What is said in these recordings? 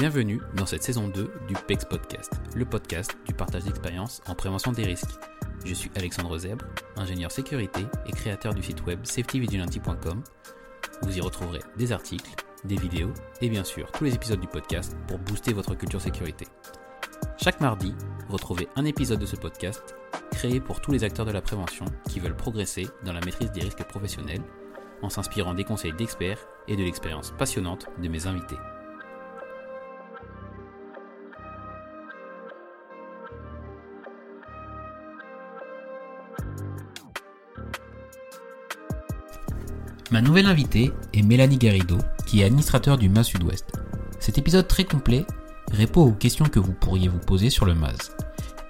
Bienvenue dans cette saison 2 du PEX Podcast, le podcast du partage d'expérience en prévention des risques. Je suis Alexandre Zèbre, ingénieur sécurité et créateur du site web safetyvigilante.com. Vous y retrouverez des articles, des vidéos et bien sûr tous les épisodes du podcast pour booster votre culture sécurité. Chaque mardi, retrouvez un épisode de ce podcast créé pour tous les acteurs de la prévention qui veulent progresser dans la maîtrise des risques professionnels en s'inspirant des conseils d'experts et de l'expérience passionnante de mes invités. Ma nouvelle invitée est Mélanie Garrido, qui est administrateur du MAS Sud-Ouest. Cet épisode très complet répond aux questions que vous pourriez vous poser sur le MAS.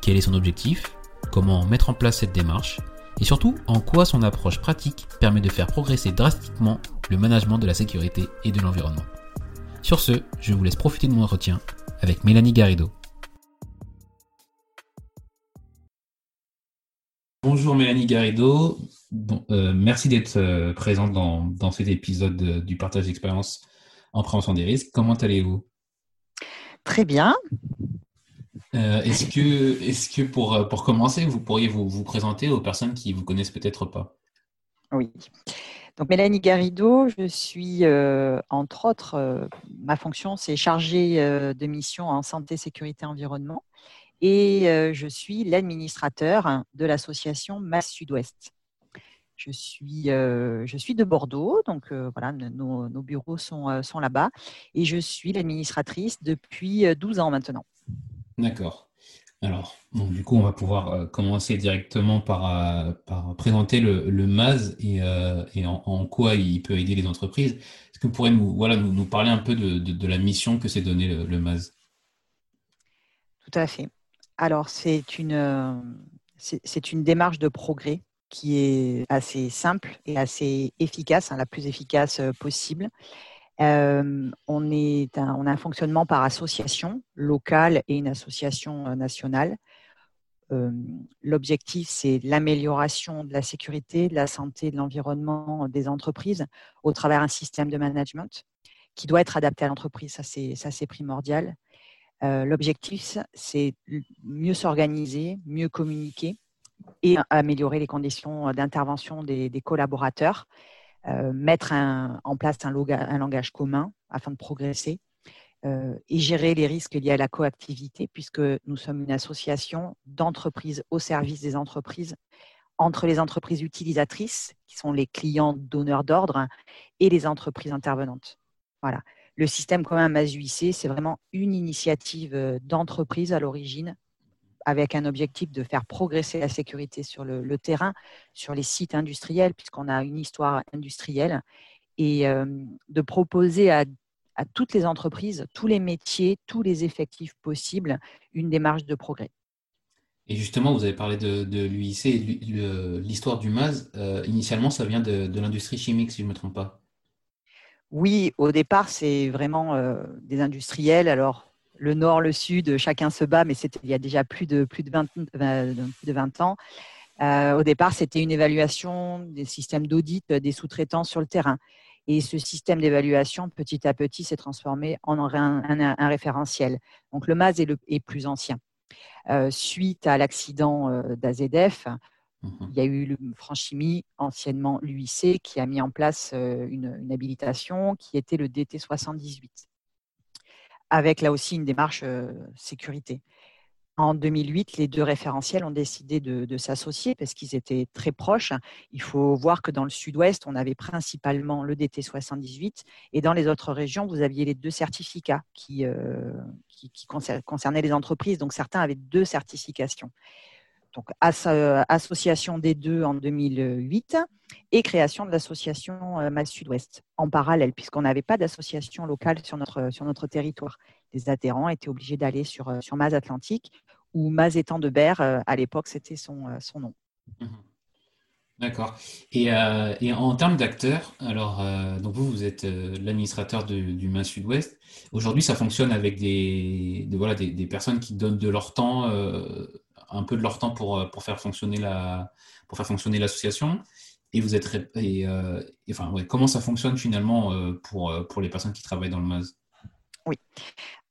Quel est son objectif? Comment mettre en place cette démarche? Et surtout, en quoi son approche pratique permet de faire progresser drastiquement le management de la sécurité et de l'environnement? Sur ce, je vous laisse profiter de mon entretien avec Mélanie Garrido. Bonjour Mélanie Garrido, Bon, euh, merci d'être euh, présente dans, dans, cet épisode euh, du partage d'expérience en prévention des risques. Comment allez-vous? Très bien. est-ce que, est que pour, pour commencer, vous pourriez vous, vous présenter aux personnes qui ne vous connaissent peut-être pas? Oui. Donc, Mélanie Garrido, je suis, entre autres, ma fonction, c'est chargée de mission en santé, sécurité, environnement. Et je suis l'administrateur de l'association Mass Sud-Ouest. Je suis, euh, je suis de Bordeaux, donc euh, voilà, nos, bureaux sont, euh, sont là-bas. Et je suis l'administratrice depuis 12 ans maintenant. D'accord. Alors, du coup, on va pouvoir commencer directement par, par présenter le, le MAS et, et en, quoi il peut aider les entreprises. Est-ce que vous pourriez nous, voilà, nous, parler un peu de, de, la mission que s'est donnée le, le, MAS? Tout à fait. Alors, c'est une, c'est une démarche de progrès qui est assez simple et assez efficace, hein, la plus efficace euh, possible. Euh, on, est on a un fonctionnement par association locale et une association euh, nationale. L'objectif, c'est l'amélioration de la sécurité, de la santé, de l'environnement des entreprises au travers d'un système de management qui doit être adapté à l'entreprise. Ça, c'est primordial. L'objectif, c'est mieux s'organiser, mieux communiquer et améliorer les conditions d'intervention des, collaborateurs, mettre en place un, langage commun afin de progresser et gérer les risques liés à la coactivité, puisque nous sommes une association d'entreprises au service des entreprises, entre les entreprises utilisatrices, qui sont les clients donneurs d'ordre, et les entreprises intervenantes. Voilà. Le système commun MASUIC, c'est vraiment une initiative euh, d'entreprise à l'origine avec un objectif de faire progresser la sécurité sur le, terrain, sur les sites industriels, puisqu'on a une histoire industrielle, et euh, de proposer à, toutes les entreprises, tous les métiers, tous les effectifs possibles, une démarche de progrès. Et justement, vous avez parlé de, l'UIC, l'histoire du MAS. Euh, initialement, ça vient de, l'industrie chimique, si je ne me trompe pas. Oui, au départ, c'est vraiment euh, des industriels. Alors, le nord, le sud, chacun se bat, mais il y a déjà plus de, plus de, 20, euh, de 20 ans. Euh, au départ, c'était une évaluation des systèmes d'audit des sous-traitants sur le terrain. Et ce système d'évaluation, petit à petit, s'est transformé en un, référentiel. Donc, le MAS est, le, est plus ancien. Suite à l'accident d'AZF, mhm. il y a eu le Franchimie, anciennement l'UIC, qui a mis en place une, habilitation qui était le DT 78 avec là aussi une démarche sécurité. En 2008, les deux référentiels ont décidé de, s'associer parce qu'ils étaient très proches. Il faut voir que dans le sud-ouest, on avait principalement le DT 78 et dans les autres régions, vous aviez les deux certificats qui, concernaient les entreprises. Donc certains avaient deux certifications. Donc, association des deux en 2008 et création de l'association Mas Sud-Ouest en parallèle, puisqu'on n'avait pas d'association locale sur notre, sur notre territoire. Les adhérents étaient obligés d'aller sur, sur Mas Atlantique, ou Mas étant de Berre, à l'époque, c'était son, son nom. Mmh D'accord. Et, euh, en termes d'acteurs, alors euh, donc vous vous êtes euh, l'administrateur du Main Sud-Ouest. Aujourd'hui, ça fonctionne avec des, voilà des, personnes qui donnent de leur temps, un peu de leur temps pour pour faire fonctionner la pour faire fonctionner l'association. Et vous êtes et, enfin comment ça fonctionne finalement pour pour les personnes qui travaillent dans le MAS Oui.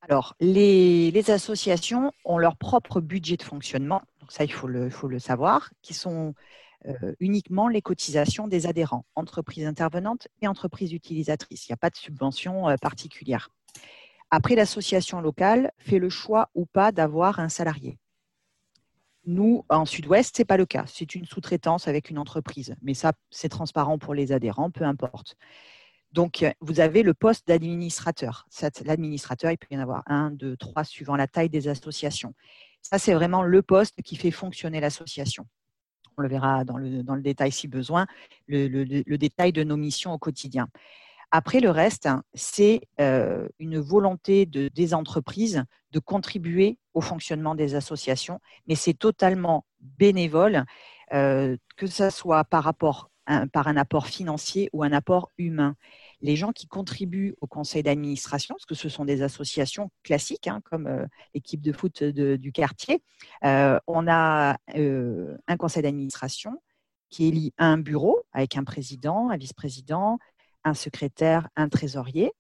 Alors, les, les, associations ont leur propre budget de fonctionnement, donc ça, il faut le, faut le savoir, qui sont euh, uniquement les cotisations des adhérents, entreprises intervenantes et entreprises utilisatrices. Il n'y a pas de subvention euh, particulière. Après, l'association locale fait le choix ou pas d'avoir un salarié. Nous, en Sud-Ouest, ce n'est pas le cas. C'est une sous-traitance avec une entreprise. Mais ça, c'est transparent pour les adhérents, peu importe. Donc, vous avez le poste d'administrateur. L'administrateur, il peut y en avoir un, deux, trois, suivant la taille des associations. Ça, c'est vraiment le poste qui fait fonctionner l'association on le verra dans le, dans le détail si besoin, le, détail de nos missions au quotidien. Après, le reste, hein, c'est euh, une volonté de, des entreprises de contribuer au fonctionnement des associations, mais c'est totalement bénévole, euh, que ce soit par, rapport, par un apport financier ou un apport humain. Les gens qui contribuent au conseil d'administration, parce que ce sont des associations classiques, hein, comme euh, l'équipe de foot du quartier, on a un conseil d'administration qui élit un bureau avec un président, un vice-président, un secrétaire, un trésorier.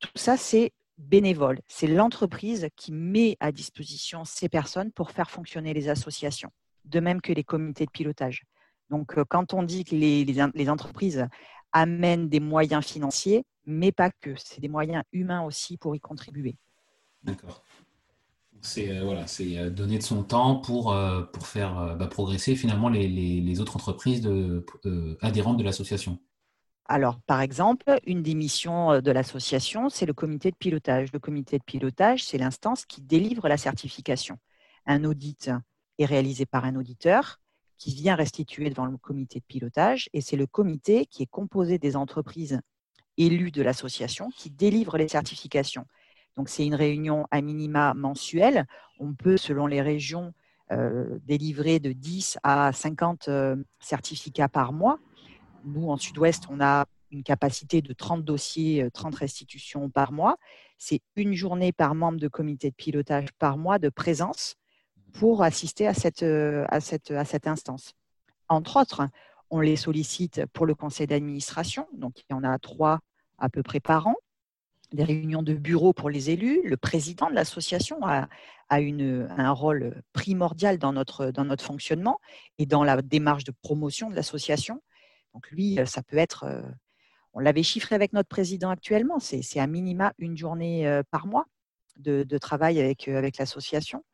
Tout ça, c'est bénévole. C'est l'entreprise qui met à disposition ces personnes pour faire fonctionner les associations, de même que les comités de pilotage. Donc, quand on dit que les, entreprises amène des moyens financiers, mais pas que. C'est des moyens humains aussi pour y contribuer. D'accord. C'est euh, voilà, euh, donner de son temps pour, euh, pour faire bah, progresser finalement les, autres entreprises adhérentes de l'association. Alors, par exemple, une des missions de l'association, c'est le comité de pilotage. Le comité de pilotage, c'est l'instance qui délivre la certification. Un audit est réalisé par un auditeur qui vient restituer devant le comité de pilotage. Et c'est le comité qui est composé des entreprises élues de l'association qui délivre les certifications. Donc c'est une réunion à minima mensuelle. On peut, selon les régions, délivrer de 10 à 50 euh, certificats par mois. Nous, en Sud-Ouest, on a une capacité de 30 dossiers, 30 euh, restitutions par mois. C'est une journée par membre de comité de pilotage par mois de présence pour assister à cette, euh, à cette, instance. Entre autres, on les sollicite pour le conseil d'administration, donc il y en a trois à peu près par an, des réunions de bureau pour les élus. Le président de l'association a, a un rôle primordial dans notre, dans notre fonctionnement et dans la démarche de promotion de l'association. Donc lui, ça peut être, euh, on l'avait chiffré avec notre président actuellement, c'est à minima une journée euh, par mois de, travail avec, avec l'association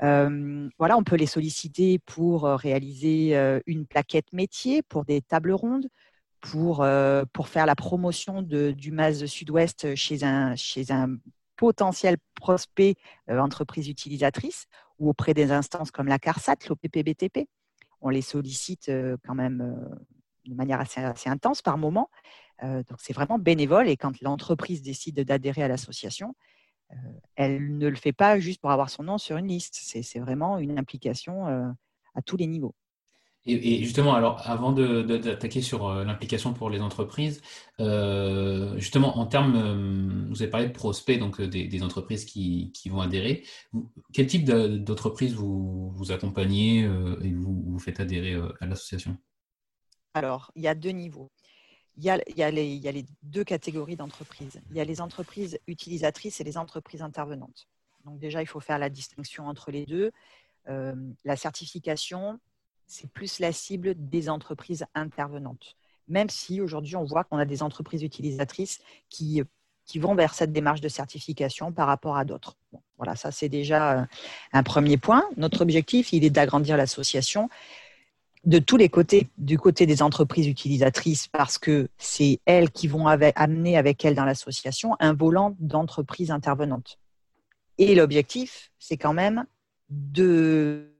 voilà, on peut les solliciter pour réaliser une plaquette métier, pour des tables rondes, pour, faire la promotion de, du MAS Sud-Ouest chez un, chez un potentiel prospect entreprise utilisatrice ou auprès des instances comme la CARSAT, l'OPPBTP. On les sollicite quand même de manière assez, assez intense par moment. donc c'est vraiment bénévole et quand l'entreprise décide d'adhérer à l'association, euh, elle ne le fait pas juste pour avoir son nom sur une liste. C'est vraiment une implication euh, à tous les niveaux. Et, justement, alors avant d'attaquer sur euh, l'implication pour les entreprises, justement en termes, vous avez parlé de prospects, donc des, entreprises qui, vont adhérer. Quel type d'entreprise vous, vous accompagnez et vous, vous faites adhérer à l'association? Alors, il y a deux niveaux il y, a, les, deux catégories d'entreprises. Il y a les entreprises utilisatrices et les entreprises intervenantes. Donc déjà, il faut faire la distinction entre les deux. Euh, la certification, c'est plus la cible des entreprises intervenantes. Même si aujourd'hui, on voit qu'on a des entreprises utilisatrices qui, vont vers cette démarche de certification par rapport à d'autres. voilà, ça c'est déjà euh, un premier point. Notre objectif, il est d'agrandir l'association de tous les côtés, du côté des entreprises utilisatrices, parce que c'est elles qui vont amener avec elles dans l'association un volant d'entreprises intervenantes. Et l'objectif, c'est quand même de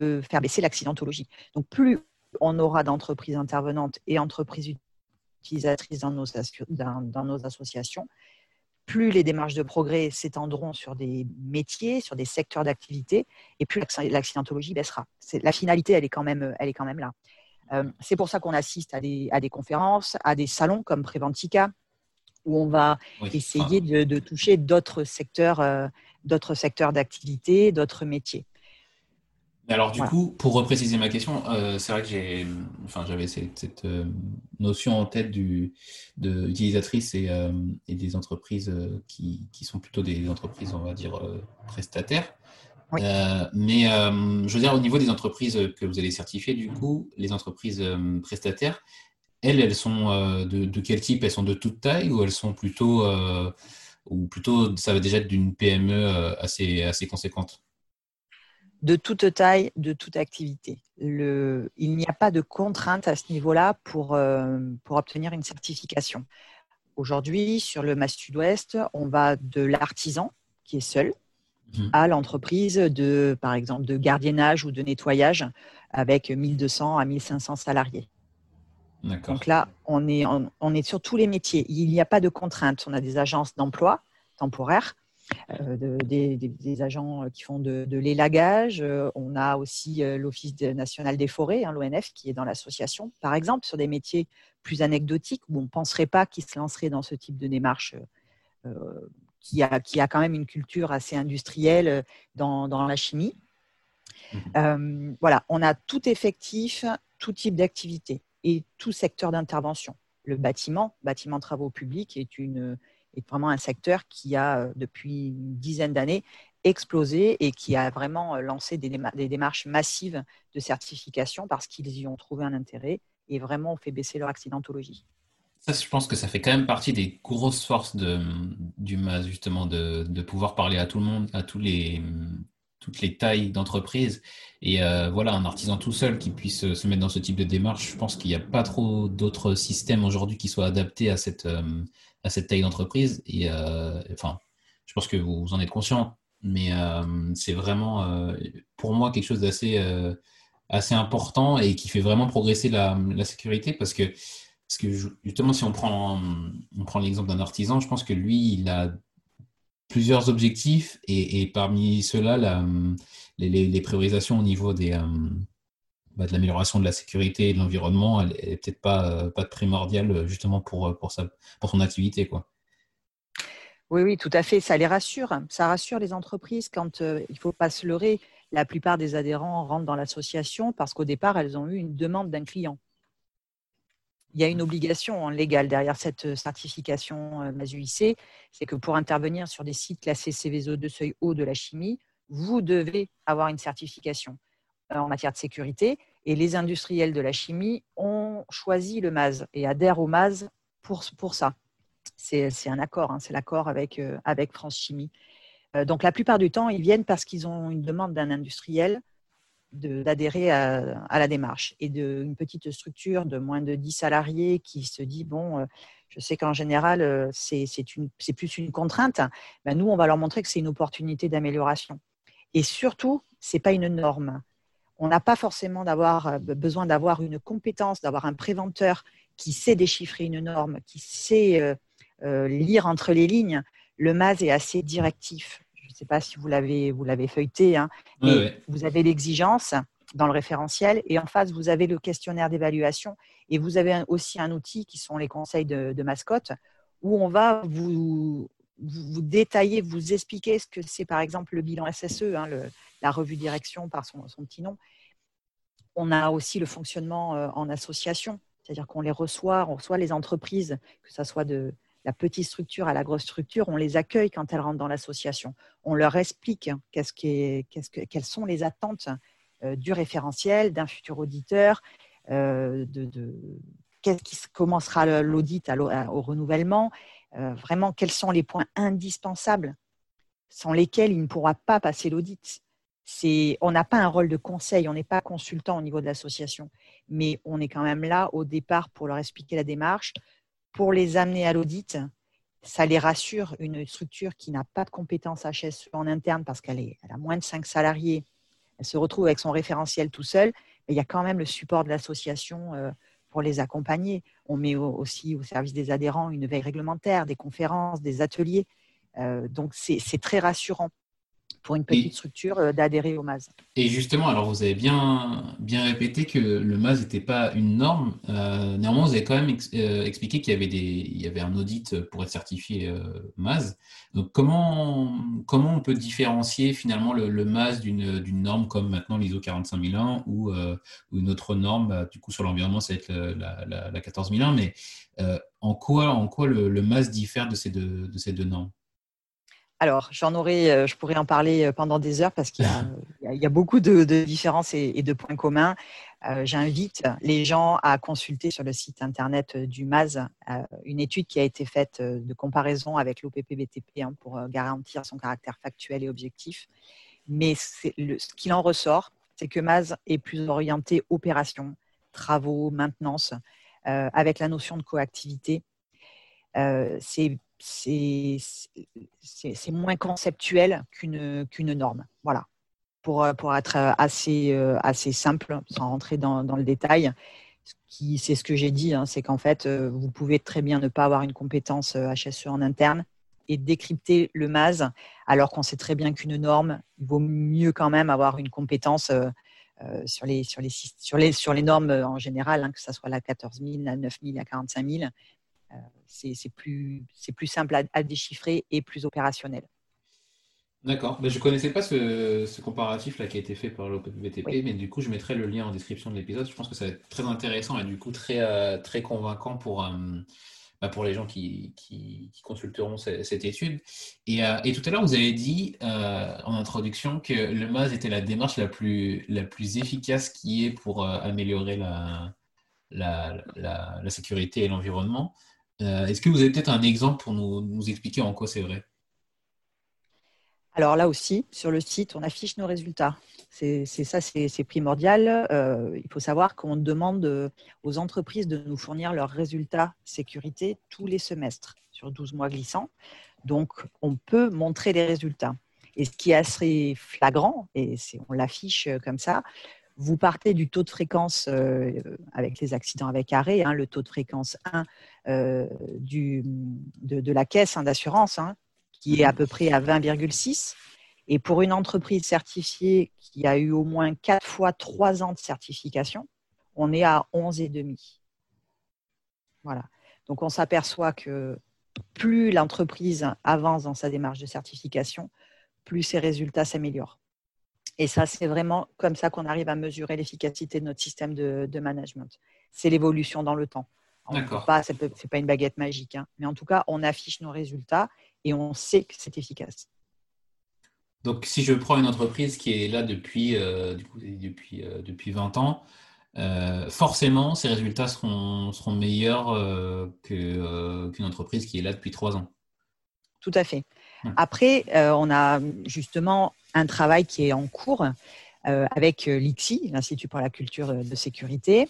faire baisser l'accidentologie. Donc plus on aura d'entreprises intervenantes et entreprises utilisatrices dans nos, dans nos associations, plus les démarches de progrès s'étendront sur des métiers, sur des secteurs d'activité, et plus l'accidentologie baissera. La finalité, elle est quand même, elle est quand même là. Euh, c'est pour ça qu'on assiste à des, à des, conférences, à des salons comme Préventica, où on va essayer de, toucher d'autres secteurs, euh, d'autres secteurs d'activité, d'autres métiers. Alors du coup, pour repréciser ma question, euh, c'est vrai que j'ai, enfin, j'avais cette, euh, notion en tête du, de utilisatrices et, euh, et des entreprises qui, qui, sont plutôt des entreprises, on va dire, prestataires. mais je veux dire, au niveau des entreprises que vous allez certifier, du coup, les entreprises prestataires, elles, elles sont de, de, quel type? Elles sont de toute taille ou elles sont plutôt, ou plutôt, ça va déjà être d'une PME assez, assez conséquente? De toute taille, de toute activité. il n'y a pas de contrainte à ce niveau-là pour, euh, pour obtenir une certification. Aujourd'hui, sur le Mass Sud-Ouest, on va de l'artisan qui est seul mhm. à l'entreprise de, par exemple, de gardiennage ou de nettoyage avec 1200 à 1500 salariés. Donc là, on est, on est sur tous les métiers. Il n'y a pas de contrainte. On a des agences d'emploi temporaires euh, des, agents qui font de, l'élagage. Euh, on a aussi euh, l'Office national des forêts, hein, l'ONF, qui est dans l'association, par exemple, sur des métiers plus anecdotiques où on ne penserait pas qu'ils se lanceraient dans ce type de démarche. qui, a, qui a quand même une culture assez industrielle dans, dans la chimie. Mmh. voilà, on a tout effectif, tout type d'activité et tout secteur d'intervention. Le bâtiment, bâtiment travaux publics, est une, est vraiment un secteur qui a, euh, depuis une dizaine d'années, explosé et qui a vraiment euh, lancé des, démarches massives de certification parce qu'ils y ont trouvé un intérêt et vraiment ont fait baisser leur accidentologie. Ça, je pense que ça fait quand même partie des grosses forces du MAS, justement, de, pouvoir parler à tout le monde, à tous les, toutes les tailles d'entreprise. Et euh, voilà, un artisan tout seul qui puisse se mettre dans ce type de démarche, je pense qu'il n'y a pas trop d'autres systèmes aujourd'hui qui soient adaptés à cette, à cette taille d'entreprise. Et euh, enfin, je pense que vous, en êtes conscient, mais euh, c'est vraiment euh, pour moi quelque chose d'assez assez important et qui fait vraiment progresser la, sécurité parce que, parce que justement, si on prend, on prend l'exemple d'un artisan, je pense que lui, il a plusieurs objectifs et, parmi ceux-là, les, les, priorisations au niveau des, bah, de l'amélioration de la sécurité et de l'environnement, elle n'est peut-être pas, euh, primordiale euh, justement euh, pour son activité. Quoi. Oui, oui, tout à fait. Ça les rassure. Ça rassure les entreprises quand il ne faut pas se leurrer. La plupart des adhérents rentrent dans l'association parce qu'au départ, elles ont eu une demande d'un client. Il y a une obligation légale derrière cette certification MASUIC, c'est que pour intervenir sur des sites classés Céveso de seuil haut de la chimie, vous devez avoir une certification en matière de sécurité. Et les industriels de la chimie ont choisi le MAS et adhèrent au MAS pour, pour ça. C'est un accord, hein, c'est l'accord avec, euh, avec France Chimie. Euh, donc la plupart du temps, ils viennent parce qu'ils ont une demande d'un industriel d'adhérer à, la démarche et d'une petite structure de moins de 10 salariés qui se dit, bon, euh, je sais qu'en général, c'est plus une contrainte, ben, nous, on va leur montrer que c'est une opportunité d'amélioration. Et surtout, ce n'est pas une norme on n'a pas forcément euh, besoin d'avoir une compétence, d'avoir un préventeur qui sait déchiffrer une norme, qui sait euh, euh, lire entre les lignes. Le MAS est assez directif. Je ne sais pas si vous l'avez, vous l'avez feuilleté, hein, mais vous avez l'exigence dans le référentiel et en face, vous avez le questionnaire d'évaluation et vous avez aussi un outil qui sont les conseils de, de mascotte où on va vous, vous, détailler, vous expliquer ce que c'est par exemple le bilan SSE, hein, la revue direction par son, petit nom. On a aussi le fonctionnement euh, en association, c'est-à-dire qu'on les reçoit, on reçoit les entreprises, que ce soit de la petite structure à la grosse structure, on les accueille quand elles rentrent dans l'association. On leur explique qu'est-ce qui quelles sont les attentes euh, du référentiel, d'un futur auditeur, euh, de, comment sera l'audit au renouvellement, euh, vraiment quels sont les points indispensables sans lesquels il ne pourra pas passer l'audit. on n'a pas un rôle de conseil, on n'est pas consultant au niveau de l'association, mais on est quand même là au départ pour leur expliquer la démarche, pour les amener à l'audit. Ça les rassure, une structure qui n'a pas de compétences HSE en interne parce qu'elle a moins de 5 salariés, elle se retrouve avec son référentiel tout seul, mais il y a quand même le support de l'association euh, pour les accompagner. On met aussi au service des adhérents une veille réglementaire, des conférences, des ateliers. Euh, donc c'est très rassurant pour une petite structure euh, d'adhérer au MAS. Et justement, alors vous avez bien, bien répété que le MAS n'était pas une norme. Euh, néanmoins, vous avez quand même euh, expliqué qu'il y, avait des, il y avait un audit pour être certifié MAS. Donc comment, comment on peut différencier finalement le, MAS d'une norme comme maintenant l'ISO 45001 ou, ou une autre norme, bah, du coup sur l'environnement, ça va être la, la, 14001, mais en quoi, en quoi le, le, MAS diffère de ces deux, de ces deux normes? Alors, j'en aurais, euh, je pourrais en parler euh, pendant des heures parce qu'il y, a beaucoup de, différences et, de points communs. Euh, j'invite les gens à consulter sur le site internet du MAS une étude qui a été faite de comparaison avec l'OPP-BTP hein, pour garantir son caractère factuel et objectif. Mais le, ce qu'il en ressort, c'est que MAS est plus orienté opération, travaux, maintenance, avec la notion de coactivité. c'est c'est moins conceptuel qu'une norme. Voilà. Pour, pour être assez, assez simple, sans rentrer dans, dans le détail, c'est ce que j'ai dit, hein, c'est qu'en fait, vous pouvez très bien ne pas avoir une compétence HSE en interne et décrypter le MAS, alors qu'on sait très bien qu'une norme, il vaut mieux quand même avoir une compétence sur, les, sur, les, sur, les, sur les normes en général, hein, que ce soit la 14 000, la 9 000, la 45 000, euh, c'est plus, plus simple à, déchiffrer et plus opérationnel. D'accord. Ben, je ne connaissais pas ce, comparatif là qui a été fait par l'OpenVTP, mais du coup, je mettrai le lien en description de l'épisode. Je pense que ça va être très intéressant et du coup très, euh, très convaincant pour, euh, bah, pour les gens qui, qui, consulteront cette, étude. Et, et, tout à l'heure, vous avez dit en introduction que le MAS était la démarche la plus, la plus efficace qui est pour améliorer la, la, la sécurité et l'environnement. Euh, est-ce que vous avez peut-être un exemple pour nous, expliquer en quoi c'est vrai? Alors là aussi, sur le site, on affiche nos résultats. C'est ça, c'est primordial. Euh, il faut savoir qu'on demande aux entreprises de nous fournir leurs résultats sécurité tous les semestres sur 12 mois glissants. Donc, on peut montrer les résultats. Et ce qui est assez flagrant, et on l'affiche comme ça, vous partez du taux de fréquence euh, avec les accidents avec arrêt, hein, le taux de fréquence 1 euh, de, la caisse hein, d'assurance, hein, qui est à peu près à 20,6. Et pour une entreprise certifiée qui a eu au moins 4 fois 3 ans de certification, on est à 11,5. Voilà. Donc on s'aperçoit que plus l'entreprise avance dans sa démarche de certification, plus ses résultats s'améliorent. Et ça, c'est vraiment comme ça qu'on arrive à mesurer l'efficacité de notre système de, management. C'est l'évolution dans le temps. Ce n'est pas une baguette magique, hein. mais en tout cas, on affiche nos résultats et on sait que c'est efficace. Donc, si je prends une entreprise qui est là depuis, euh, depuis, euh, depuis 20 ans, euh, forcément, ses résultats seront, seront meilleurs qu'une entreprise qui est là depuis 3 ans. Tout à fait. Après, on a justement un travail qui est en cours euh, avec euh, l'ICSI, l'Institut pour la culture de sécurité,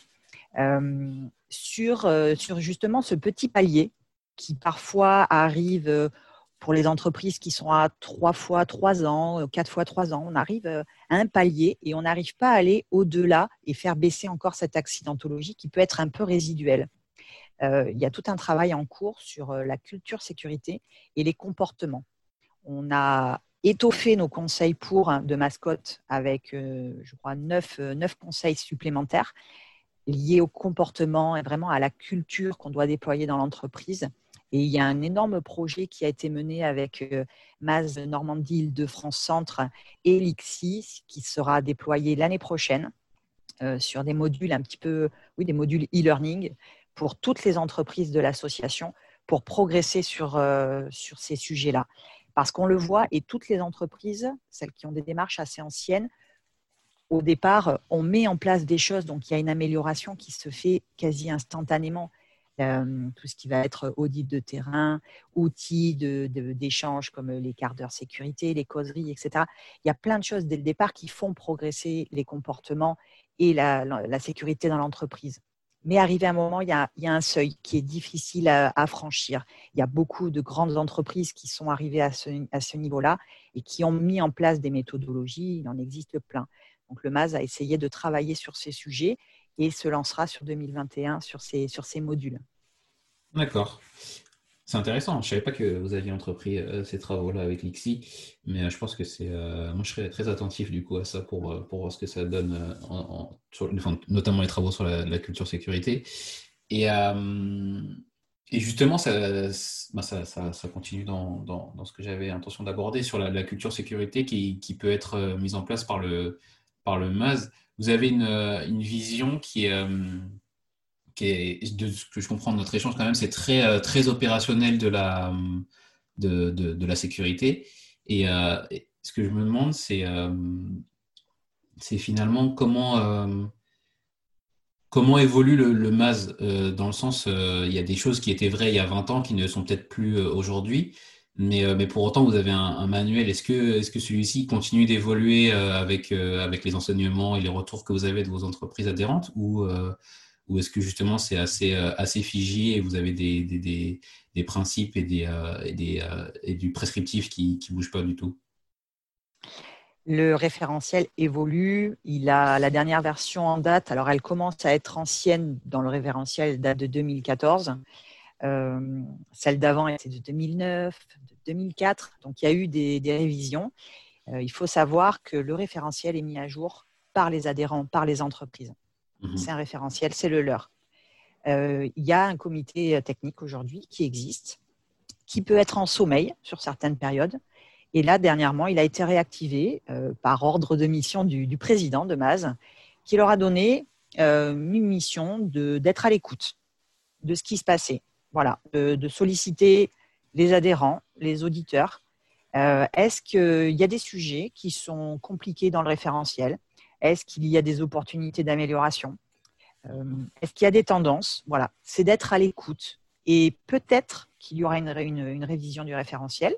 euh, sur, sur justement ce petit palier qui parfois arrive pour les entreprises qui sont à trois fois trois ans, quatre fois trois ans, on arrive à un palier et on n'arrive pas à aller au-delà et faire baisser encore cette accidentologie qui peut être un peu résiduelle. il y a tout un travail en cours sur la culture sécurité et les comportements. On a étoffer nos conseils pour hein, de mascotte avec, euh, je crois, euh, neuf, conseils supplémentaires liés au comportement et vraiment à la culture qu'on doit déployer dans l'entreprise. Et il y a un énorme projet qui a été mené avec euh, MAS Normandie Île-de-France Centre et l'IXI qui sera déployé l'année prochaine sur des modules un petit peu, oui, des modules e-learning pour toutes les entreprises de l'association pour progresser sur, sur ces sujets-là. Parce qu'on le voit, et toutes les entreprises, celles qui ont des démarches assez anciennes, au départ, on met en place des choses, donc il y a une amélioration qui se fait quasi instantanément. Euh, tout ce qui va être audit de terrain, outils d'échange comme les quarts d'heure sécurité, les causeries, etc. Il y a plein de choses dès le départ qui font progresser les comportements et la sécurité dans l'entreprise. Mais arrivé à un moment, il y a, un seuil qui est difficile à, franchir. Il y a beaucoup de grandes entreprises qui sont arrivées à ce, niveau-là et qui ont mis en place des méthodologies. Il en existe plein. Donc le MAS a essayé de travailler sur ces sujets et se lancera sur 2021 sur ces, sur ces modules. D'accord. C'est intéressant. Je ne savais pas que vous aviez entrepris euh, ces travaux-là avec l'IXI, mais euh, je pense que c'est. Euh, moi, je serais très attentif du coup à ça pour, pour voir ce que ça donne, en, notamment les travaux sur la, culture sécurité. Et, justement, ça, bah, continue dans, dans, dans, ce que j'avais intention d'aborder sur la, culture sécurité qui, qui, peut être mise en place par le, par le MAS. Vous avez une, une vision qui est de ce que je comprends de notre échange quand même, c'est très, euh, très opérationnel de la, de, de, la sécurité. Euh, et ce que je me demande, c'est euh, finalement comment, comment évolue le, MAS, dans le sens, il y a des choses qui étaient vraies il y a 20 ans qui ne sont peut-être plus aujourd'hui. Mais, mais, pour autant, vous avez un, manuel. Est-ce que, est -ce que celui-ci continue d'évoluer avec, avec les enseignements et les retours que vous avez de vos entreprises adhérentes ou, ou est-ce que justement c'est assez, euh, assez figé et vous avez des, principes euh, euh, et du prescriptif qui ne bouge pas du tout? Le référentiel évolue. Il a la dernière version en date. Alors, elle commence à être ancienne dans le référentiel, date de 2014. celle d'avant était de 2009, de 2004. Donc, il y a eu des révisions. il faut savoir que le référentiel est mis à jour par les adhérents, par les entreprises. Mhm. C'est un référentiel, c'est le leur. Euh, il y a un comité euh, technique aujourd'hui qui existe, qui peut être en sommeil sur certaines périodes. Et là, dernièrement, il a été réactivé euh, par ordre de mission du, président de Maz, qui leur a donné une mission d'être à l'écoute de ce qui se passait. Voilà, de, solliciter les adhérents, les auditeurs. Est-ce qu'il y a des sujets qui sont compliqués dans le référentiel? Est-ce qu'il y a des opportunités d'amélioration? Euh, Est-ce qu'il y a des tendances? Voilà, c'est d'être à l'écoute. Et peut-être qu'il y aura une, révision du référentiel.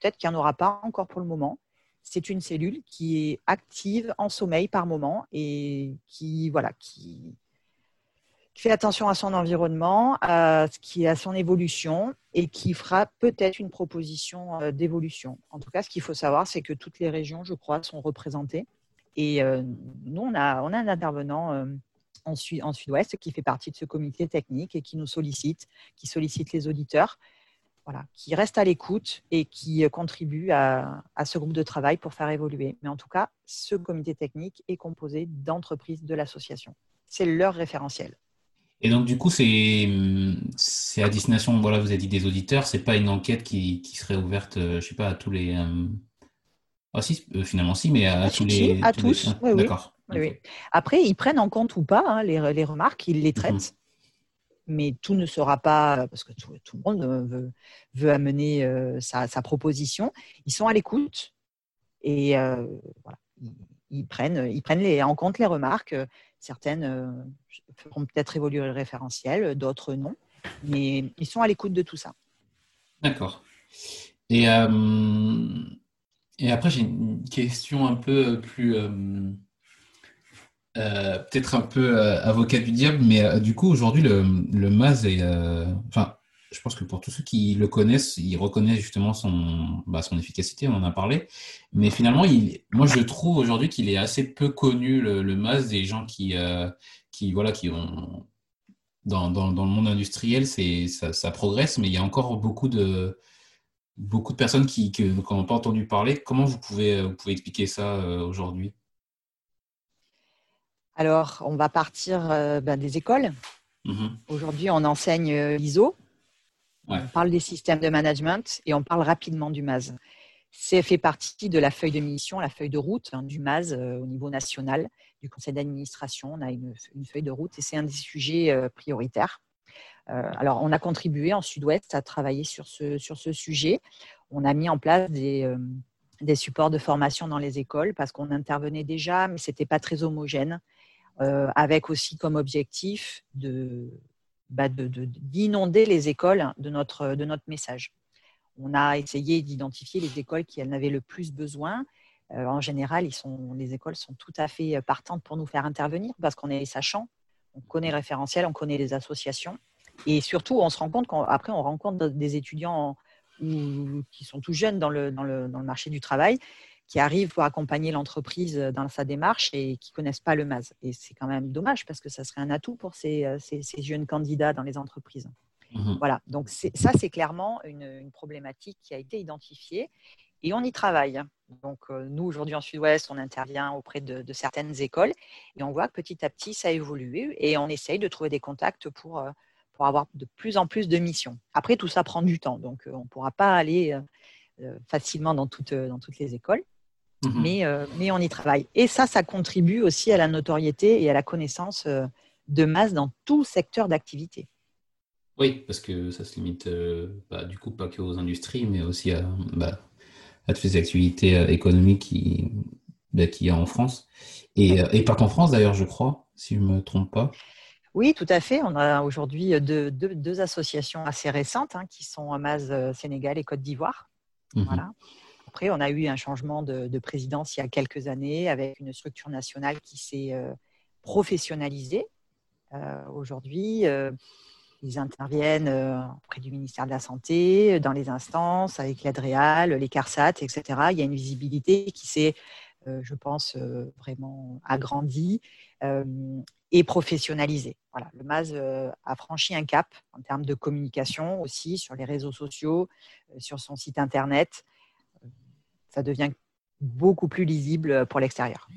Peut-être qu'il n'y en aura pas encore pour le moment. C'est une cellule qui est active en sommeil par moment et qui, voilà, qui, fait attention à son environnement, à, ce qui, à son évolution et qui fera peut-être une proposition euh, d'évolution. En tout cas, ce qu'il faut savoir, c'est que toutes les régions, je crois, sont représentées. Et euh, nous, on a, un intervenant euh, en, Sud-Ouest qui fait partie de ce comité technique et qui nous sollicite, qui sollicite les auditeurs, voilà, qui reste à l'écoute et qui euh, contribue à, à, ce groupe de travail pour faire évoluer. Mais en tout cas, ce comité technique est composé d'entreprises de l'association. C'est leur référentiel. Et donc, du coup, c'est à destination, voilà, vous avez dit des auditeurs, c'est pas une enquête qui, qui, serait ouverte, je sais pas, à tous les, ah si, euh, finalement si, mais à, tous les... À tous, oui, D'accord. Oui. Après, ils prennent en compte ou pas hein, les, les, remarques, ils les traitent. Mais tout ne sera pas, parce que tout, tout le monde veut, veut amener euh, sa, sa, proposition. Ils sont à l'écoute et euh, voilà, ils, prennent, ils prennent les, en compte les remarques. Certaines feront peut-être évoluer le référentiel, d'autres non. Mais ils sont à l'écoute de tout ça. D'accord. Et et après, j'ai une question un peu euh, plus. Euh, euh, peut-être un peu avocat du diable, mais du coup, aujourd'hui, le, le MAS est. Enfin, je pense que pour tous ceux qui le connaissent, ils reconnaissent justement son, bah, son efficacité, on en a parlé. Mais finalement, il, moi, je trouve aujourd'hui qu'il est assez peu connu, le, le MAS, des gens qui, qui, voilà, qui ont. Dans, dans, dans le monde industriel, ça progresse, mais il y a encore beaucoup de beaucoup de personnes qui n'ont pas entendu parler. Comment vous pouvez, vous pouvez expliquer ça euh, aujourd'hui? Alors, on va partir euh, ben, des écoles. Mm-hmm. Aujourd'hui, on enseigne euh, l'ISO, on parle des systèmes de management et on parle rapidement du MAS. C'est fait partie de la feuille de mission, la feuille de route hein, du MAS au niveau national, du conseil d'administration. On a une, feuille de route et c'est un des sujets prioritaires. Euh, alors, on a contribué en Sud-Ouest à travailler sur ce, sur ce sujet. On a mis en place des, euh, des supports de formation dans les écoles parce qu'on intervenait déjà, mais ce n'était pas très homogène, euh, avec aussi comme objectif de, bah d'inonder les écoles de notre, de notre message. On a essayé d'identifier les écoles qui en avaient le plus besoin. en général, les écoles sont tout à fait partantes pour nous faire intervenir parce qu'on est sachant, on connaît le référentiel, on connaît les associations. Et surtout, on se rend compte qu'après, on rencontre des étudiants qui sont tout jeunes dans le, dans le, dans le marché du travail qui arrivent pour accompagner l'entreprise dans sa démarche et qui ne connaissent pas le MAS. Et c'est quand même dommage parce que ça serait un atout pour ces, ces, jeunes candidats dans les entreprises. Mmh voilà, donc ça, c'est clairement une, une, problématique qui a été identifiée et on y travaille. Donc, euh, nous, aujourd'hui, en Sud-Ouest, on intervient auprès de, certaines écoles et on voit que petit à petit, ça évolue et on essaye de trouver des contacts pour, euh, pour avoir de plus en plus de missions. Après, tout ça prend du temps, donc euh, on ne pourra pas aller facilement dans toutes, dans toutes les écoles. Mmh mais, mais on y travaille. Et ça, ça contribue aussi à la notoriété et à la connaissance de masse dans tout secteur d'activité. Oui, parce que ça se limite bah, du coup pas que aux industries, mais aussi à, bah, à toutes les activités euh, économiques qui, bah, qu'il y a en France. Et, euh, et pas qu'en France d'ailleurs, je crois, si je ne me trompe pas. Oui, tout à fait. On a aujourd'hui deux, deux, associations assez récentes hein, qui sont Amaz euh, Sénégal et Côte d'Ivoire. Mhm. Voilà. Après, on a eu un changement de, présidence il y a quelques années avec une structure nationale qui s'est professionnalisée. aujourd'hui, ils interviennent euh, auprès du ministère de la Santé, euh, dans les instances, avec l'ADREAL, les CARSAT, etc. Il y a une visibilité qui s'est, euh, je pense, vraiment agrandie et professionnalisée. Voilà, le MAS a franchi un cap en termes de communication aussi sur les réseaux sociaux, sur son site internet. Ça devient beaucoup plus lisible pour l'extérieur.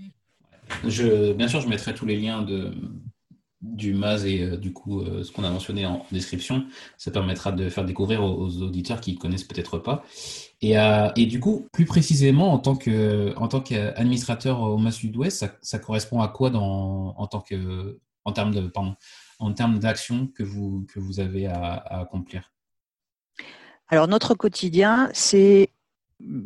Bien sûr, je mettrai tous les liens de, du MAS et euh, du coup euh, ce qu'on a mentionné en description, ça permettra de faire découvrir aux, auditeurs qui ne connaissent peut-être pas. Et, euh, et, du coup, plus précisément, en tant que en tant qu'administrateur au MAS Sud-Ouest, ça, correspond à quoi dans, en tant que en termes de pardon, en termes d'action que vous que vous avez à, accomplir? Alors notre quotidien, c'est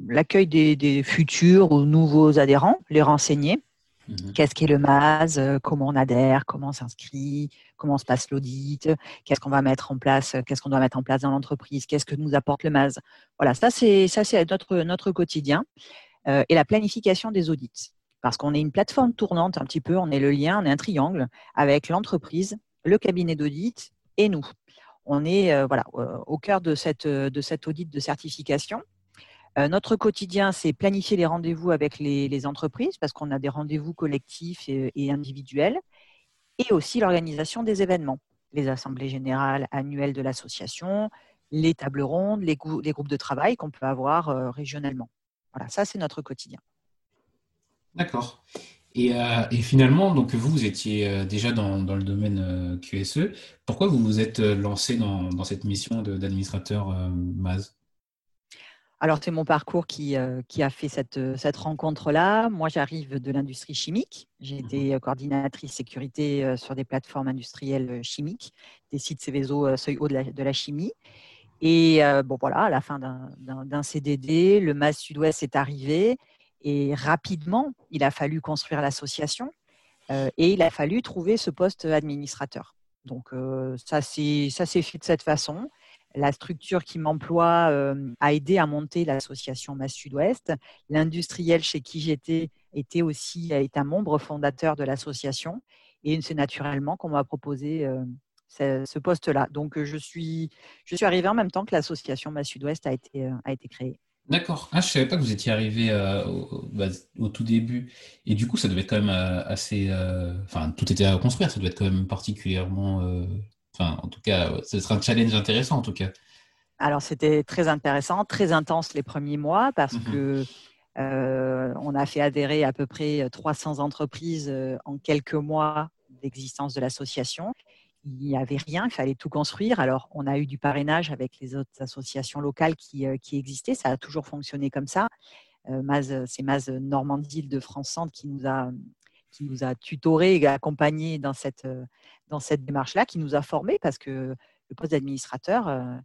l'accueil des, des futurs ou nouveaux adhérents, les renseigner Mhm. Qu'est-ce qu'est le MAS euh, Comment on adhère Comment on s'inscrit Comment se passe l'audit Qu'est-ce qu'on va mettre en place Qu'est-ce qu'on doit mettre en place dans l'entreprise Qu'est-ce que nous apporte le MAS Voilà, ça c'est ça notre quotidien euh, et la planification des audits. Parce qu'on est une plateforme tournante un petit peu, on est le lien, on est un triangle avec l'entreprise, le cabinet d'audit et nous. On est euh, au cœur de cette de cet audit de certification euh, notre quotidien, c'est planifier les rendez-vous avec les, entreprises parce qu'on a des rendez-vous collectifs et, individuels et aussi l'organisation des événements, les assemblées générales annuelles de l'association, les tables rondes, les, groupes de travail qu'on peut avoir euh, régionalement. Voilà, ça c'est notre quotidien. D'accord. Et, euh, finalement, donc vous, vous étiez déjà dans, le domaine QSE. Pourquoi vous vous êtes lancé dans, dans cette mission d'administrateur MAS alors, c'est mon parcours qui, euh, qui a fait cette, euh, cette rencontre-là. Moi, j'arrive de l'industrie chimique. J'ai mmh été euh, coordinatrice sécurité sur des plateformes industrielles chimiques, des sites Céveso seuil haut de la, de la chimie. Et bon, voilà, à la fin d'un CDD, le MAS Sud-Ouest est arrivé et rapidement, il a fallu construire l'association et il a fallu trouver ce poste administrateur. Donc, ça s'est fait de cette façon la structure qui m'emploie euh, a aidé à monter l'association Mass Sud-Ouest. L'industriel chez qui j'étais était aussi est un membre fondateur de l'association. Et c'est naturellement qu'on m'a proposé euh, ce, poste-là. Donc, je suis, je suis arrivée en même temps que l'association Mass Sud-Ouest a été, euh, a été créée. D'accord. Ah, je ne savais pas que vous étiez arrivé bah, au, tout début. Et du coup, ça devait être quand même assez. Enfin, tout était à construire. Ça devait être quand même particulièrement Enfin, en tout cas, ce sera un challenge intéressant en tout cas. Alors, c'était très intéressant, très intense les premiers mois parce qu'on mhm. que euh, on a fait adhérer à peu près 300 entreprises euh, en quelques mois d'existence de l'association. Il n'y avait rien, il fallait tout construire. Alors, on a eu du parrainage avec les autres associations locales qui, euh, qui existaient. Ça a toujours fonctionné comme ça. c'est Maz Normandie de France Centre qui nous a qui nous a tutoré et accompagné dans cette, euh, dans cette démarche-là, qui nous a formés parce que le poste d'administrateur, euh,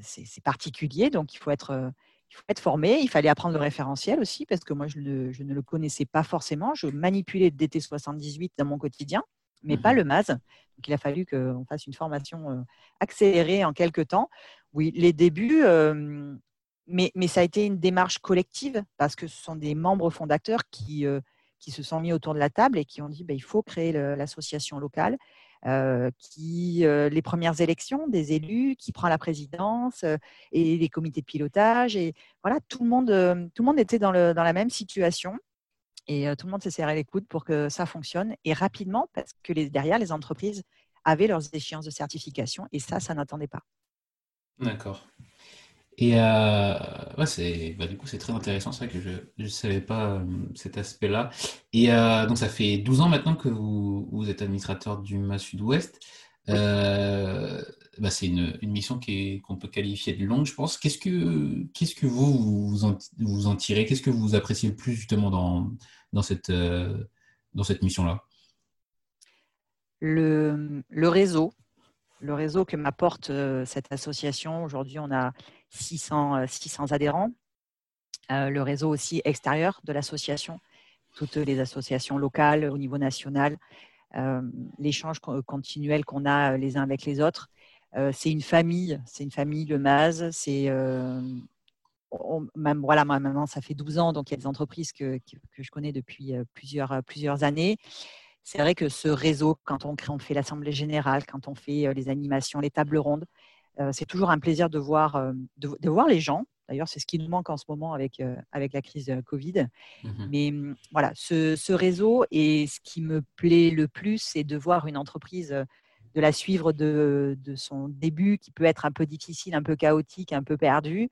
c'est particulier, donc il faut, être, euh, il faut être formé. Il fallait apprendre le référentiel aussi parce que moi, je, je ne le connaissais pas forcément. Je manipulais le DT78 dans mon quotidien, mais pas mmh le MAS. Donc il a fallu qu'on fasse une formation accélérée en quelques temps. Oui, les débuts, mais, mais, ça a été une démarche collective parce que ce sont des membres fondateurs qui qui se sont mis autour de la table et qui ont dit bah, il faut créer l'association locale. qui les premières élections des élus, qui prend la présidence et les comités de pilotage et voilà tout le monde tout le monde était dans, le, dans la même situation et tout le monde s'est serré les coudes pour que ça fonctionne et rapidement parce que derrière les entreprises avaient leurs échéances de certification et ça ça n'attendait pas. D'accord. Et euh, ouais, c'est, bah, du coup, c'est très intéressant. C'est vrai que je ne savais pas euh, cet aspect-là. Et euh, donc, ça fait 12 ans maintenant que vous, vous êtes administrateur du MA Sud-Ouest. Bah, c'est une, une, mission qui est, qu'on peut qualifier de longue, je pense. Qu'est-ce que, qu'est-ce que vous, vous en, vous en tirez? Qu'est-ce que vous appréciez le plus justement dans, dans cette, dans cette mission-là? Le, le réseau, le réseau que m'apporte cette association. Aujourd'hui, on a 600, 600 euh, adhérents. Euh, le réseau aussi extérieur de l'association, toutes les associations locales au niveau national, l'échange continuel qu'on a les uns avec les autres. c'est une famille, c'est une famille, le MAZ. C'est même voilà, moi maintenant ça fait 12 ans, donc il y a des entreprises que, que je connais depuis plusieurs, plusieurs années c'est vrai que ce réseau, quand on, fait l'assemblée générale, quand on fait euh, les animations, les tables rondes, euh, c'est toujours un plaisir de voir, euh, de, voir les gens. D'ailleurs, c'est ce qui nous manque en ce moment avec, avec la crise Covid. Mmh Mais mmh, voilà, ce, réseau et ce qui me plaît le plus, c'est de voir une entreprise, de la suivre de, de, son début, qui peut être un peu difficile, un peu chaotique, un peu perdu,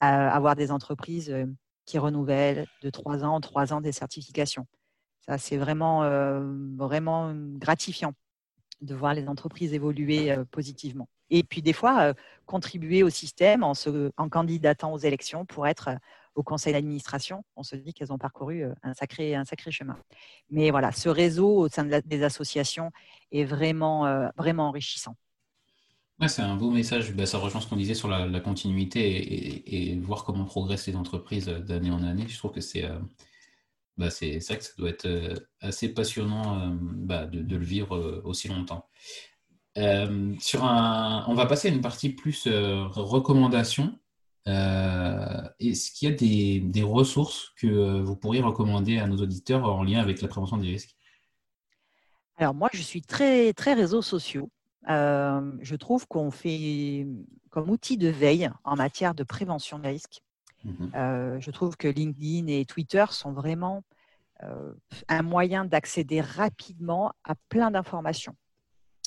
à avoir des entreprises qui renouvellent de trois ans en trois ans des certifications. Ça, c'est vraiment, euh, vraiment gratifiant de voir les entreprises évoluer euh, positivement. Et puis des fois, euh, contribuer au système en, se, en candidatant aux élections pour être au conseil d'administration. On se dit qu'elles ont parcouru un sacré, un sacré chemin. Mais voilà, ce réseau au sein des associations est vraiment, vraiment enrichissant. c'est un beau message. Ben, ça rejoint ce qu'on disait sur la, continuité et, voir comment progressent les entreprises d'année en année. Je trouve que c'est bah c'est vrai que ça doit être euh, assez passionnant euh, bah, de, le vivre euh, aussi longtemps. Sur un, on va passer à une partie plus recommandations. Est-ce qu'il y a des, des, ressources que vous pourriez recommander à nos auditeurs en lien avec la prévention des risques? Alors moi, je suis très, très réseaux sociaux. je trouve qu'on fait comme outil de veille en matière de prévention des risques. Mmh euh, je trouve que LinkedIn et Twitter sont vraiment euh, un moyen d'accéder rapidement à plein d'informations.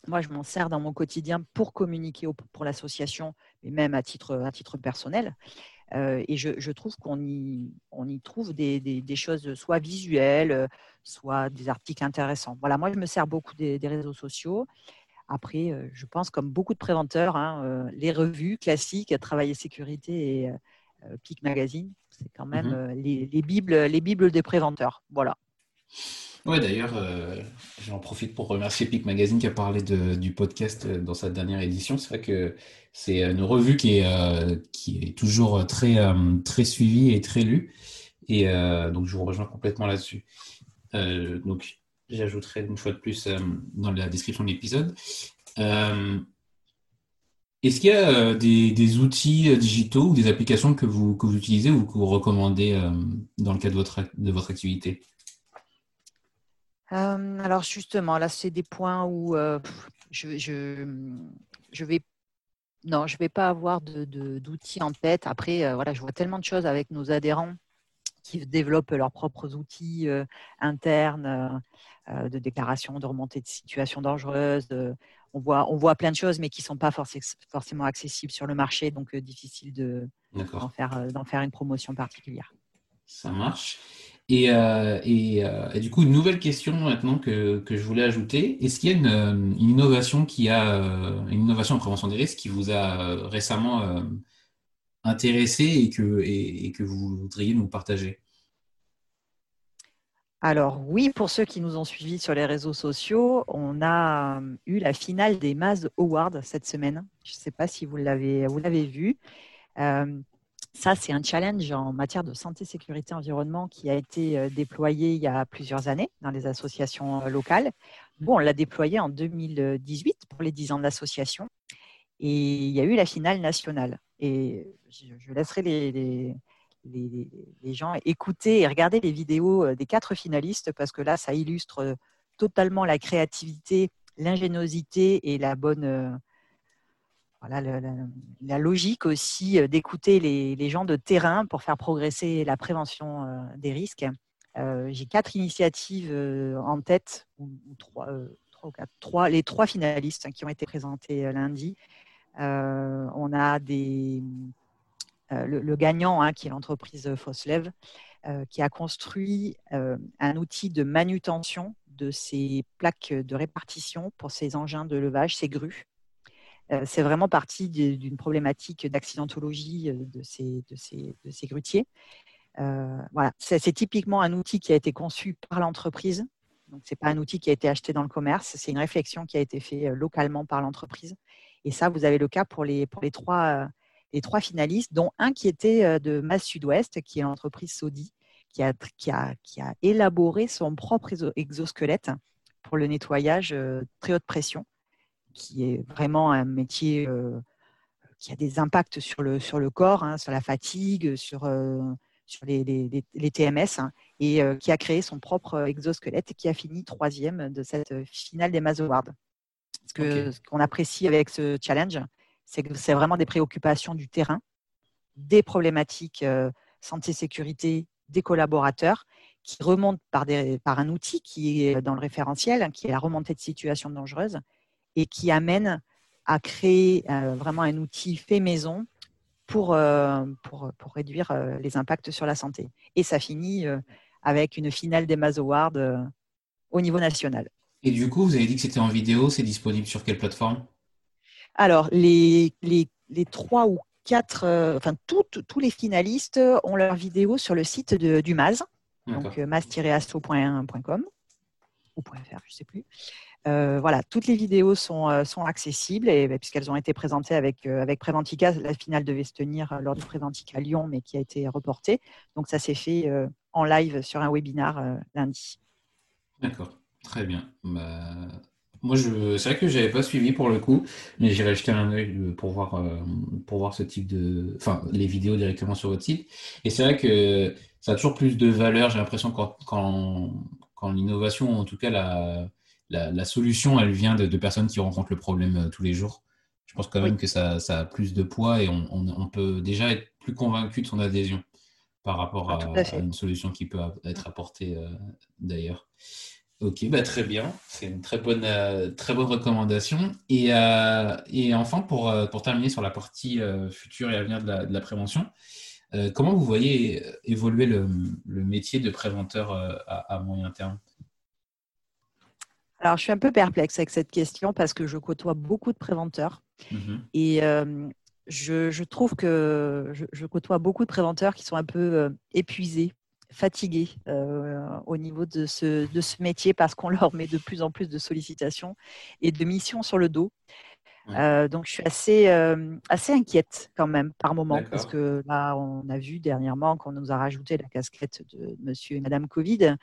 Moi, je m'en sers dans mon quotidien pour communiquer pour l'association, mais même à titre, à titre personnel. Euh, et je, trouve qu'on y, on y trouve des, choses soit visuelles, soit des articles intéressants. Voilà, moi, je me sers beaucoup des, réseaux sociaux. Après, je pense, comme beaucoup de préventeurs, hein, les revues classiques, Travail et Sécurité et euh, Peak Magazine. C'est quand même mhm. euh, les, bibles, les bibles des préventeurs. Voilà. Oui, d'ailleurs, euh, j'en profite pour remercier Peak Magazine qui a parlé du podcast dans sa dernière édition. C'est vrai que c'est une revue qui est, est toujours très, très suivie et très lue. Et donc, je vous rejoins complètement là-dessus. donc, j'ajouterai une fois de plus dans la description de l'épisode. Est-ce qu'il y a euh, des, outils euh, digitaux ou des applications que vous, que vous utilisez ou que vous recommandez euh, dans le cadre de votre, de votre activité? Alors justement, là, c'est des points où je, je, vais non, je ne vais pas avoir d'outils en tête. Après, voilà, je vois tellement de choses avec nos adhérents qui développent leurs propres outils internes de déclaration, de remontée de situations dangereuses, on voit, on voit plein de choses, mais qui ne sont pas forcément accessibles sur le marché, donc difficile d'en faire, euh, faire une promotion particulière. Ça marche. Et, euh, et, du coup, une nouvelle question maintenant que, que je voulais ajouter. Est-ce qu'il y a une, innovation qui a une innovation en prévention des risques qui vous a récemment intéressé et que, et, que vous voudriez nous partager? Alors oui, pour ceux qui nous ont suivis sur les réseaux sociaux, on a euh, eu la finale des Maz Awards cette semaine. Je ne sais pas si vous l'avez, vous vu. Euh, ça, c'est un challenge en matière de santé, sécurité, environnement qui a été euh, déployé il y a plusieurs années dans les associations locales. Bon, on l'a déployé en 2018 pour les 10 ans de l'association. Et il y a eu la finale nationale. Et je, laisserai les les, gens écouter et regarder les vidéos des quatre finalistes parce que là, ça illustre totalement la créativité, l'ingéniosité et la bonne, voilà, la, logique aussi d'écouter les, gens de terrain pour faire progresser la prévention des risques. J'ai quatre initiatives en tête, ou, trois, les trois finalistes hein, qui ont été présentés lundi. on a le, gagnant, hein, qui est l'entreprise Foslev, qui a construit un outil de manutention de ces plaques de répartition pour ces engins de levage, ces grues. Euh, c'est vraiment parti d'une problématique d'accidentologie euh, de ces, grutiers. Euh, voilà, c'est typiquement un outil qui a été conçu par l'entreprise. Donc, ce n'est pas un outil qui a été acheté dans le commerce, c'est une réflexion qui a été faite localement par l'entreprise. Et ça, vous avez le cas pour les, trois, finalistes, dont un qui était de Mass Sud-Ouest, qui est l'entreprise Saudi, qui, a, qui a élaboré son propre exosquelette pour le nettoyage très haute pression qui est vraiment un métier euh, qui a des impacts sur le, sur le corps, hein, sur la fatigue, sur, euh, sur les, les, les, TMS, hein, et euh, qui a créé son propre exosquelette et qui a fini troisième de cette finale des Mazo Awards. Ce qu'on apprécie avec ce challenge, c'est que c'est vraiment des préoccupations du terrain, des problématiques santé-sécurité des collaborateurs qui remontent par, des, par un outil qui est dans le référentiel, hein, qui est la remontée de situation dangereuse, et qui amène à créer euh, vraiment un outil fait maison pour, euh, pour, pour, réduire euh, les impacts sur la santé. Et ça finit avec une finale des Maz Awards au niveau national. Et du coup, vous avez dit que c'était en vidéo, c'est disponible sur quelle plateforme? Alors, les, les, les, trois ou quatre, enfin, tous les finalistes ont leur vidéo sur le site de, du MAZ, donc maz-asso.com ou .fr, je ne sais plus. Euh, voilà, toutes les vidéos sont, euh, sont accessibles bah, puisqu'elles ont été présentées avec, euh, avec Préventica, la finale devait se tenir lors du Préventica Lyon, mais qui a été reportée. Donc ça s'est fait en live sur un webinar lundi. D'accord, très bien. Bah, moi, je... c'est vrai que je n'avais pas suivi pour le coup, mais j'irai jeter un œil pour voir, pour voir ce type de. Enfin, les vidéos directement sur votre site. Et c'est vrai que ça a toujours plus de valeur, j'ai l'impression, quand, quand, quand l'innovation, en tout cas la la, solution, elle vient de, personnes qui rencontrent le problème euh, tous les jours. Je pense quand même que ça, a plus de poids et on, peut déjà être plus convaincu de son adhésion par rapport à, une solution qui peut être apportée euh, d'ailleurs. Ok, bah très bien. C'est une très bonne, euh, très bonne recommandation. Et, enfin, pour, pour terminer sur la partie future et à venir de la, prévention, comment vous voyez évoluer le, métier de préventeur à moyen terme? Alors, je suis un peu perplexe avec cette question parce que je côtoie beaucoup de préventeurs. Mhm. Et euh, je, trouve que je, côtoie beaucoup de préventeurs qui sont un peu euh, épuisés, fatigués euh, au niveau de ce, de ce métier parce qu'on leur met de plus en plus de sollicitations et de missions sur le dos. donc, je suis assez, assez inquiète quand même par moment parce que là, on a vu dernièrement qu'on nous a rajouté la casquette de monsieur et madame Covid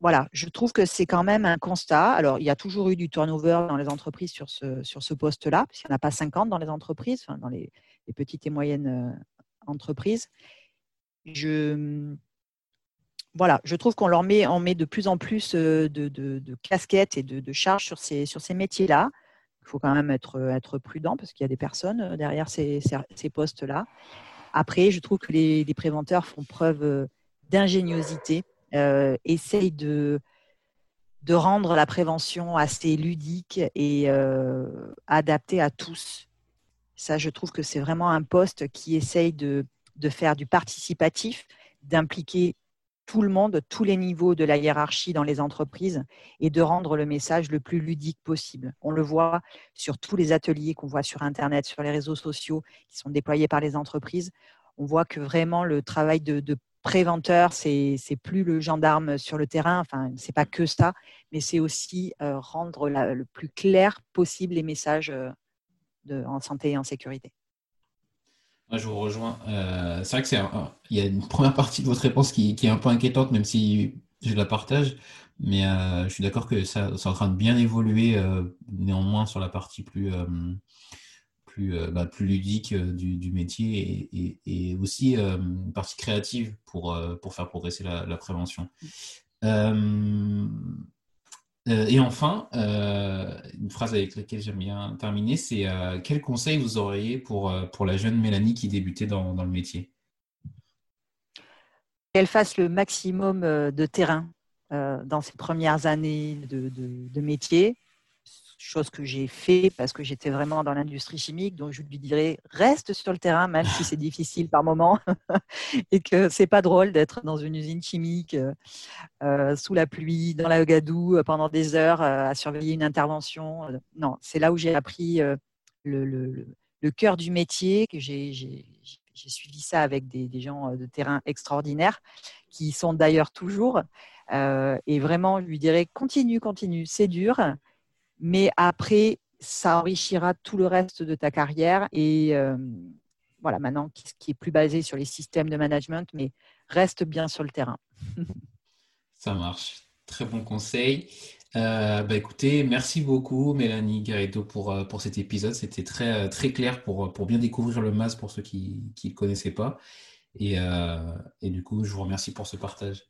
voilà, je trouve que c'est quand même un constat. Alors, il y a toujours eu du turnover dans les entreprises sur ce, sur ce poste-là, puisqu'il n'y en a pas 50 dans les entreprises, dans les, petites et moyennes euh, entreprises. Je, voilà, je trouve qu'on leur met, met de plus en plus euh, de, casquettes et de, charges sur ces, sur ces métiers-là. Il faut quand même être, prudent parce qu'il y a des personnes euh, derrière ces, ces, postes-là. Après, je trouve que les préventeurs font preuve d'ingéniosité euh, essaye de, de rendre la prévention assez ludique et euh, adaptée à tous. Ça, je trouve que c'est vraiment un poste qui essaye de, de faire du participatif, d'impliquer tout le monde, tous les niveaux de la hiérarchie dans les entreprises et de rendre le message le plus ludique possible. On le voit sur tous les ateliers qu'on voit sur Internet, sur les réseaux sociaux qui sont déployés par les entreprises. On voit que vraiment le travail de, de préventeur, c'est plus le gendarme sur le terrain. Enfin, c'est pas que ça, mais c'est aussi euh, rendre le plus clair possible les messages euh, de, en santé et en sécurité. Moi, je vous rejoins. Euh, c'est vrai que c'est y a une première partie de votre réponse qui, est un peu inquiétante, même si je la partage. Mais je suis d'accord que ça, c'est en train de bien évoluer, néanmoins sur la partie plus plus, bah, plus ludique du, métier et, aussi une partie créative pour, pour faire progresser la, prévention. et enfin, une phrase avec laquelle j'aime bien terminer, c'est quel conseil vous auriez pour, pour la jeune Mélanie qui débutait dans, dans le métier? Qu'elle fasse le maximum de terrain dans ses premières années de, de, de métier, chose que j'ai fait parce que j'étais vraiment dans l'industrie chimique. Donc, je lui dirais, reste sur le terrain, même si c'est difficile par moment, et que c'est pas drôle d'être dans une usine chimique euh, euh, sous la pluie, dans la gadoue, euh, pendant des heures à surveiller une intervention. Non, c'est là où j'ai appris le, cœur du métier, que j'ai suivi ça avec des, des, gens de terrain extraordinaires, qui sont d'ailleurs toujours. et vraiment, je lui dirais, continue, continue, c'est dur mais après, ça enrichira tout le reste de ta carrière et euh, voilà, maintenant, qui est plus basé sur les systèmes de management, mais reste bien sur le terrain. ça marche. Très bon conseil. Euh, bah écoutez, merci beaucoup Mélanie Garrido pour, euh, pour cet épisode. C'était très, très clair pour, pour bien découvrir le MAS pour ceux qui ne le connaissaient pas. Et du coup, je vous remercie pour ce partage.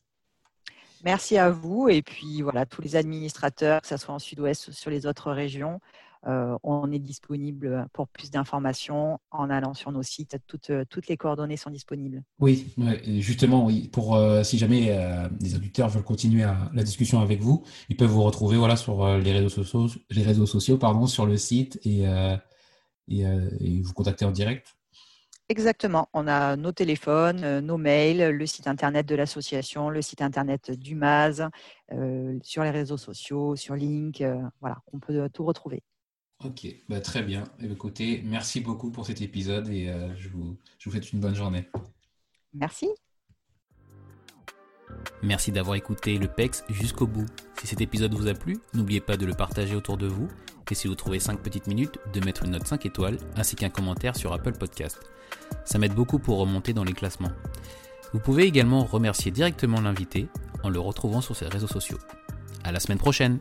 Merci à vous. Et puis, voilà, tous les administrateurs, que ce soit en Sud-Ouest ou sur les autres régions, euh, on est disponible pour plus d'informations en allant sur nos sites. Toutes, toutes les coordonnées sont disponibles. Oui, justement, oui. Pour euh, si jamais euh, les auditeurs veulent continuer la discussion avec vous, ils peuvent vous retrouver voilà sur les réseaux sociaux, les réseaux sociaux, pardon, sur le site et, et vous contacter en direct. Exactement. On a nos téléphones, euh, nos mails, le site internet de l'association, le site internet du MAS, euh, sur les réseaux sociaux, sur Link. Euh, voilà, on peut tout retrouver. Ok, bah, très bien. Eh écoutez, merci beaucoup pour cet épisode et je, vous, je vous souhaite une bonne journée. Merci. Merci d'avoir écouté le PEX jusqu'au bout. Si cet épisode vous a plu, n'oubliez pas de le partager autour de vous et si vous trouvez 5 petites minutes, de mettre une note 5 étoiles ainsi qu'un commentaire sur Apple Podcast. Ça m'aide beaucoup pour remonter dans les classements. Vous pouvez également remercier directement l'invité en le retrouvant sur ses réseaux sociaux. À la semaine prochaine!